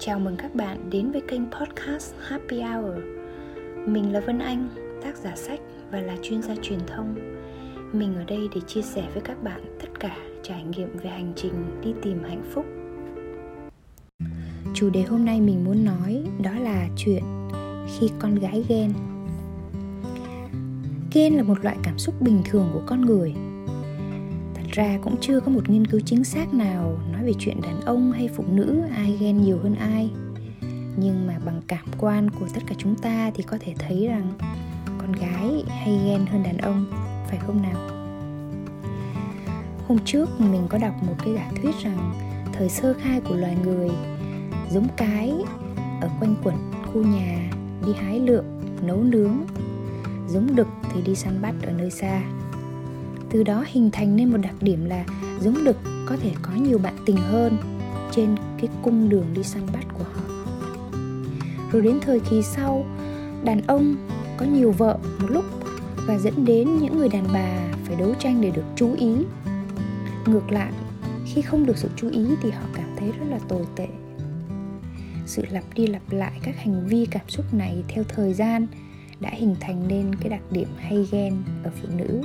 Chào mừng các bạn đến với kênh podcast Happy Hour. Mình là Vân Anh, tác giả sách và là chuyên gia truyền thông. Mình ở đây để chia sẻ với các bạn tất cả trải nghiệm về hành trình đi tìm hạnh phúc. Chủ đề hôm nay mình muốn nói đó là chuyện khi con gái ghen. Ghen là một loại cảm xúc bình thường của con người ra cũng chưa có một nghiên cứu chính xác nào nói về chuyện đàn ông hay phụ nữ, ai ghen nhiều hơn ai. Nhưng mà bằng cảm quan của tất cả chúng ta thì có thể thấy rằng con gái hay ghen hơn đàn ông, phải không nào? Hôm trước mình có đọc một cái giả thuyết rằng thời sơ khai của loài người giống cái ở quanh quẩn khu nhà, đi hái lượm, nấu nướng. Giống đực thì đi săn bắt ở nơi xa. Từ đó hình thành nên một đặc điểm là giống đực có thể có nhiều bạn tình hơn trên cái cung đường đi săn bắt của họ. Rồi đến thời kỳ sau, đàn ông có nhiều vợ một lúc và dẫn đến những người đàn bà phải đấu tranh để được chú ý. Ngược lại, khi không được sự chú ý thì họ cảm thấy rất là tồi tệ. Sự lặp đi lặp lại các hành vi cảm xúc này theo thời gian đã hình thành nên cái đặc điểm hay ghen ở phụ nữ.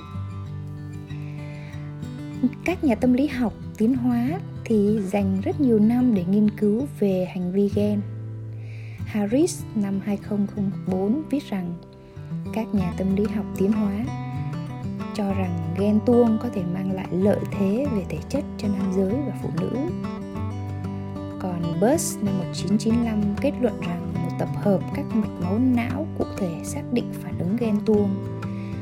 Các nhà tâm lý học tiến hóa thì dành rất nhiều năm để nghiên cứu về hành vi gen. Harris năm 2004 viết rằng, các nhà tâm lý học tiến hóa cho rằng ghen tuông có thể mang lại lợi thế về thể chất cho nam giới và phụ nữ. Còn Buss năm 1995 kết luận rằng một tập hợp các mạch máu não cụ thể xác định phản ứng ghen tuông.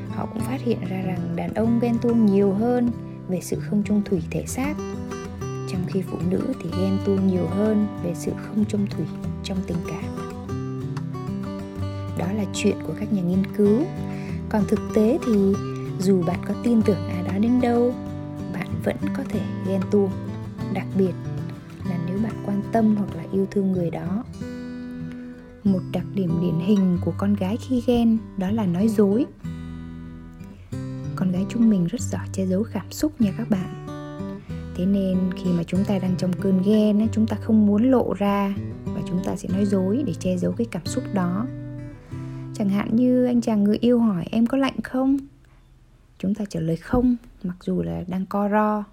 Họ cũng phát hiện ra rằng đàn ông ghen tuông nhiều hơn về sự không chung thủy thể xác. Trong khi phụ nữ thì ghen tuông nhiều hơn về sự không chung thủy trong tình cảm. Đó là chuyện của các nhà nghiên cứu. Còn thực tế thì dù bạn có tin tưởng ai đó đến đâu, bạn vẫn có thể ghen tuông. Đặc biệt là nếu bạn quan tâm hoặc là yêu thương người đó. Một đặc điểm điển hình của con gái khi ghen đó là nói dối con gái chúng mình rất giỏi che giấu cảm xúc nha các bạn. Thế nên khi mà chúng ta đang trong cơn ghen chúng ta không muốn lộ ra và chúng ta sẽ nói dối để che giấu cái cảm xúc đó. Chẳng hạn như anh chàng người yêu hỏi em có lạnh không? Chúng ta trả lời không, mặc dù là đang co ro.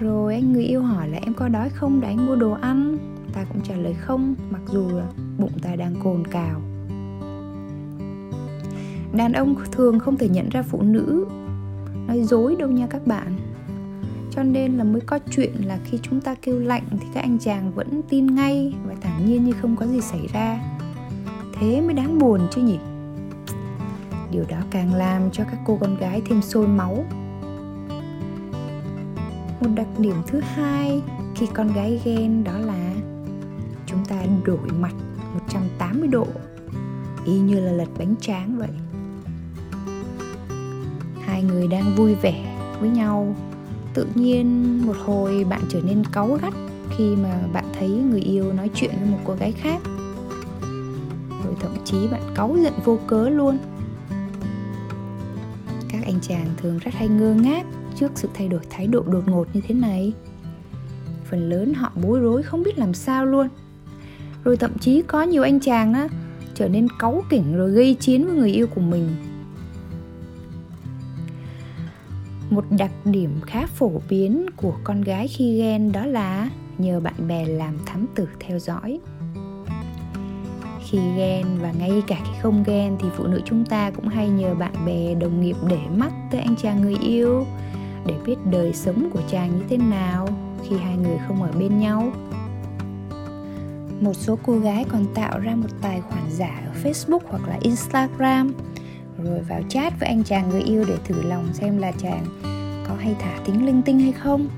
Rồi anh người yêu hỏi là em có đói không để anh mua đồ ăn? Ta cũng trả lời không, mặc dù là bụng ta đang cồn cào đàn ông thường không thể nhận ra phụ nữ. Nói dối đâu nha các bạn. Cho nên là mới có chuyện là khi chúng ta kêu lạnh thì các anh chàng vẫn tin ngay và thản nhiên như không có gì xảy ra. Thế mới đáng buồn chứ nhỉ? Điều đó càng làm cho các cô con gái thêm sôi máu. Một đặc điểm thứ hai khi con gái ghen đó là chúng ta đổi mặt 180 độ, y như là lật bánh tráng vậy hai người đang vui vẻ với nhau. Tự nhiên một hồi bạn trở nên cáu gắt khi mà bạn thấy người yêu nói chuyện với một cô gái khác. Rồi thậm chí bạn cáu giận vô cớ luôn. Các anh chàng thường rất hay ngơ ngác trước sự thay đổi thái độ đột ngột như thế này. Phần lớn họ bối rối không biết làm sao luôn. Rồi thậm chí có nhiều anh chàng á, trở nên cáu kỉnh rồi gây chiến với người yêu của mình. Một đặc điểm khá phổ biến của con gái khi ghen đó là nhờ bạn bè làm thám tử theo dõi. Khi ghen và ngay cả khi không ghen thì phụ nữ chúng ta cũng hay nhờ bạn bè đồng nghiệp để mắt tới anh chàng người yêu, để biết đời sống của chàng như thế nào khi hai người không ở bên nhau. Một số cô gái còn tạo ra một tài khoản giả ở facebook hoặc là instagram rồi vào chat với anh chàng người yêu để thử lòng xem là chàng có hay thả tính linh tinh hay không.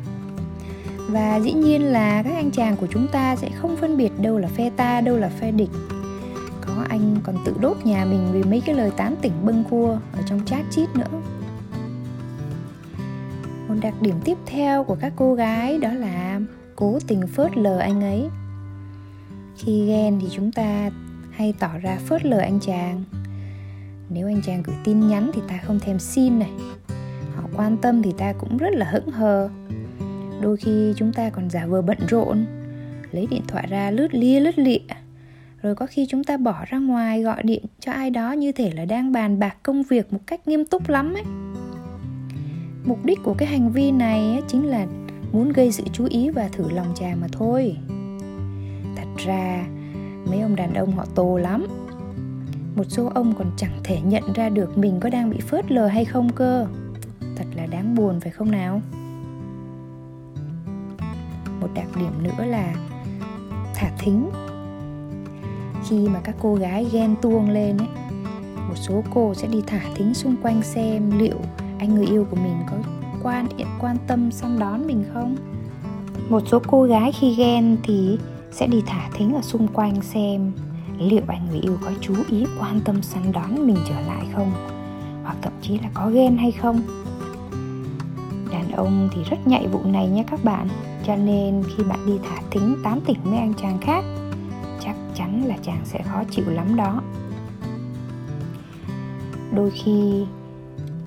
Và dĩ nhiên là các anh chàng của chúng ta sẽ không phân biệt đâu là phe ta, đâu là phe địch. Có anh còn tự đốt nhà mình vì mấy cái lời tán tỉnh bâng cua ở trong chat chít nữa. Một đặc điểm tiếp theo của các cô gái đó là cố tình phớt lờ anh ấy. Khi ghen thì chúng ta hay tỏ ra phớt lờ anh chàng nếu anh chàng gửi tin nhắn thì ta không thèm xin này. Họ quan tâm thì ta cũng rất là hững hờ. Đôi khi chúng ta còn giả vờ bận rộn, lấy điện thoại ra lướt lia lướt lịa. Rồi có khi chúng ta bỏ ra ngoài gọi điện cho ai đó như thể là đang bàn bạc công việc một cách nghiêm túc lắm ấy. Mục đích của cái hành vi này chính là muốn gây sự chú ý và thử lòng chàng mà thôi. Thật ra, mấy ông đàn ông họ tô lắm một số ông còn chẳng thể nhận ra được mình có đang bị phớt lờ hay không cơ. Thật là đáng buồn, phải không nào? Một đặc điểm nữa là thả thính. Khi mà các cô gái ghen tuông lên ấy, một số cô sẽ đi thả thính xung quanh xem liệu anh người yêu của mình có quan quan tâm săn đón mình không. Một số cô gái khi ghen thì sẽ đi thả thính ở xung quanh xem liệu anh người yêu có chú ý, quan tâm, săn đón mình trở lại không? Hoặc thậm chí là có ghen hay không? Đàn ông thì rất nhạy vụ này nhé các bạn. Cho nên khi bạn đi thả thính tán tỉnh với anh chàng khác, chắc chắn là chàng sẽ khó chịu lắm đó. Đôi khi,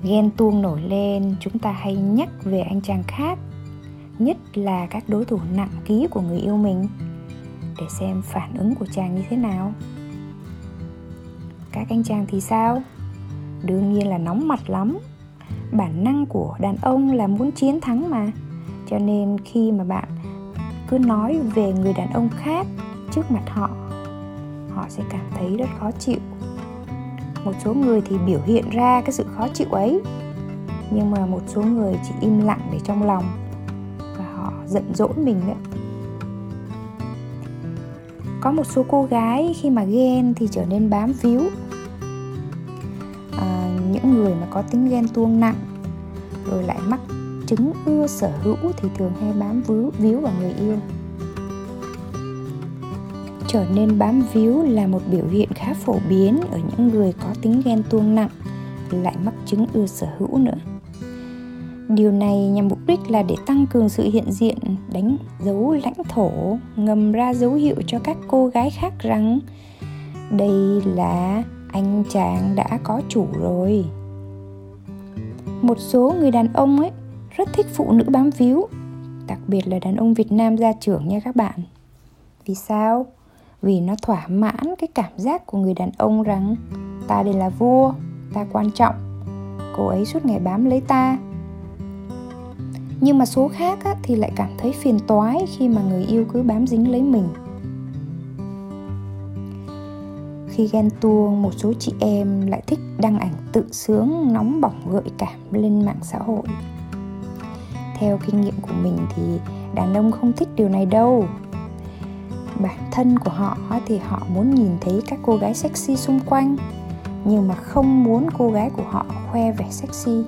ghen tuông nổi lên, chúng ta hay nhắc về anh chàng khác, nhất là các đối thủ nặng ký của người yêu mình để xem phản ứng của chàng như thế nào. Các anh chàng thì sao? Đương nhiên là nóng mặt lắm. Bản năng của đàn ông là muốn chiến thắng mà. Cho nên khi mà bạn cứ nói về người đàn ông khác trước mặt họ họ sẽ cảm thấy rất khó chịu. Một số người thì biểu hiện ra cái sự khó chịu ấy, nhưng mà một số người chỉ im lặng để trong lòng và họ giận dỗi mình đấy có một số cô gái khi mà ghen thì trở nên bám víu. À, những người mà có tính ghen tuông nặng rồi lại mắc chứng ưa sở hữu thì thường hay bám víu víu vào người yêu. Trở nên bám víu là một biểu hiện khá phổ biến ở những người có tính ghen tuông nặng lại mắc chứng ưa sở hữu nữa điều này nhằm mục đích là để tăng cường sự hiện diện, đánh dấu lãnh thổ, ngầm ra dấu hiệu cho các cô gái khác rằng đây là anh chàng đã có chủ rồi. Một số người đàn ông ấy rất thích phụ nữ bám víu, đặc biệt là đàn ông việt nam gia trưởng nha các bạn. Vì sao? Vì nó thỏa mãn cái cảm giác của người đàn ông rằng ta đây là vua, ta quan trọng, cô ấy suốt ngày bám lấy ta nhưng mà số khác á, thì lại cảm thấy phiền toái khi mà người yêu cứ bám dính lấy mình. Khi ghen tuông một số chị em lại thích đăng ảnh tự sướng nóng bỏng gợi cảm lên mạng xã hội. Theo kinh nghiệm của mình thì đàn ông không thích điều này đâu. Bản thân của họ thì họ muốn nhìn thấy các cô gái sexy xung quanh nhưng mà không muốn cô gái của họ khoe vẻ sexy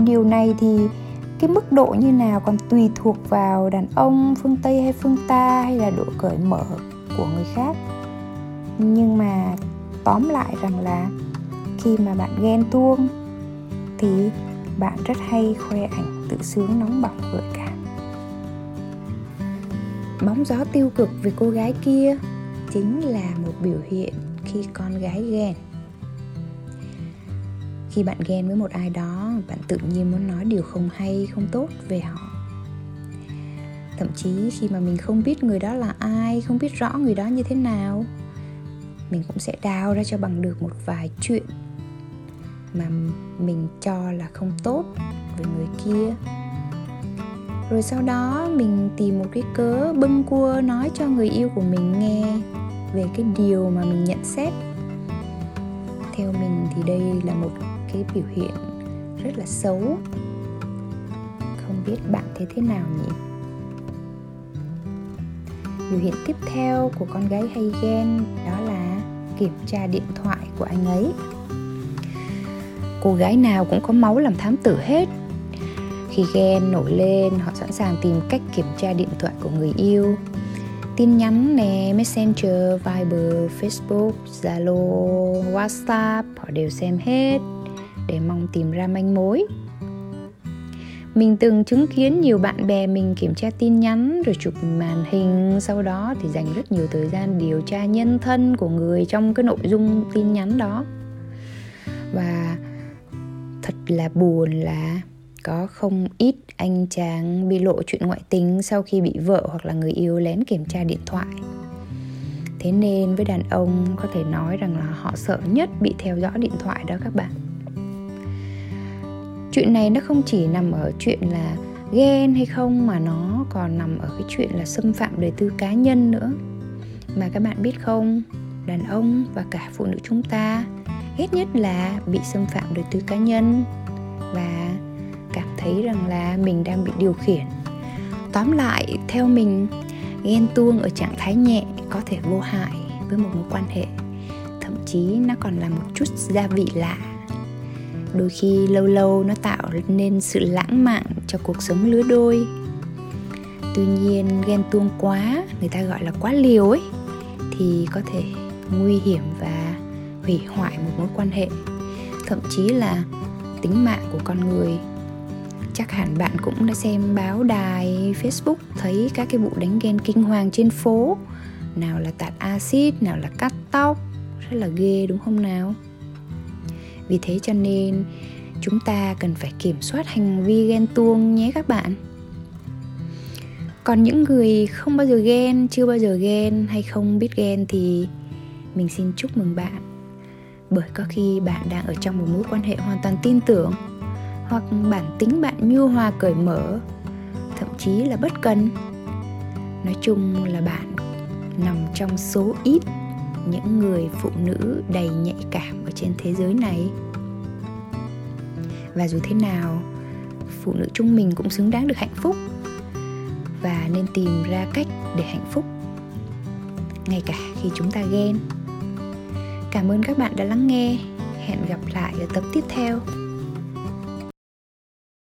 điều này thì cái mức độ như nào còn tùy thuộc vào đàn ông phương tây hay phương ta hay là độ cởi mở của người khác. Nhưng mà tóm lại rằng là khi mà bạn ghen tuông thì bạn rất hay khoe ảnh tự sướng nóng bỏng gợi cảm. Bóng gió tiêu cực về cô gái kia chính là một biểu hiện khi con gái ghen khi bạn ghen với một ai đó, bạn tự nhiên muốn nói điều không hay, không tốt về họ. Thậm chí khi mà mình không biết người đó là ai, không biết rõ người đó như thế nào, mình cũng sẽ đào ra cho bằng được một vài chuyện mà mình cho là không tốt về người kia. Rồi sau đó mình tìm một cái cớ bưng cua nói cho người yêu của mình nghe về cái điều mà mình nhận xét. Theo mình thì đây là một cái biểu hiện rất là xấu. Không biết bạn thấy thế nào nhỉ? Biểu hiện tiếp theo của con gái hay ghen đó là kiểm tra điện thoại của anh ấy. Cô gái nào cũng có máu làm thám tử hết. Khi ghen nổi lên, họ sẵn sàng tìm cách kiểm tra điện thoại của người yêu. Tin nhắn nè, messenger, viber, facebook, zalo, whatsapp, họ đều xem hết để mong tìm ra manh mối. Mình từng chứng kiến nhiều bạn bè mình kiểm tra tin nhắn rồi chụp màn hình, sau đó thì dành rất nhiều thời gian điều tra nhân thân của người trong cái nội dung tin nhắn đó. Và thật là buồn là có không ít anh chàng bị lộ chuyện ngoại tình sau khi bị vợ hoặc là người yêu lén kiểm tra điện thoại. Thế nên với đàn ông có thể nói rằng là họ sợ nhất bị theo dõi điện thoại đó các bạn chuyện này nó không chỉ nằm ở chuyện là ghen hay không, mà nó còn nằm ở cái chuyện là xâm phạm đời tư cá nhân nữa. Mà các bạn biết không, đàn ông và cả phụ nữ chúng ta ghét nhất là bị xâm phạm đời tư cá nhân và cảm thấy rằng là mình đang bị điều khiển. Tóm lại, theo mình, ghen tuông ở trạng thái nhẹ có thể vô hại với một mối quan hệ. Thậm chí nó còn là một chút gia vị lạ đôi khi lâu lâu nó tạo nên sự lãng mạn cho cuộc sống lứa đôi. Tuy nhiên, ghen tuông quá, người ta gọi là quá liều ấy, thì có thể nguy hiểm và hủy hoại một mối quan hệ. Thậm chí là tính mạng của con người. Chắc hẳn bạn cũng đã xem báo đài facebook, thấy các cái vụ đánh ghen kinh hoàng trên phố. Nào là tạt axit nào là cắt tóc. Rất là ghê, đúng không nào? Vì thế cho nên, chúng ta cần phải kiểm soát hành vi ghen tuông nhé các bạn. Còn những người không bao giờ ghen, chưa bao giờ ghen hay không biết ghen thì mình xin chúc mừng bạn. Bởi có khi bạn đang ở trong một mối quan hệ hoàn toàn tin tưởng, hoặc bản tính bạn nhu hòa cởi mở, thậm chí là bất cần. Nói chung là bạn nằm trong số ít những người phụ nữ đầy nhạy cảm ở trên thế giới này. Và dù thế nào, phụ nữ chúng mình cũng xứng đáng được hạnh phúc. Và nên tìm ra cách để hạnh phúc, ngay cả khi chúng ta ghen. Cảm ơn các bạn đã lắng nghe. Hẹn gặp lại ở tập tiếp theo.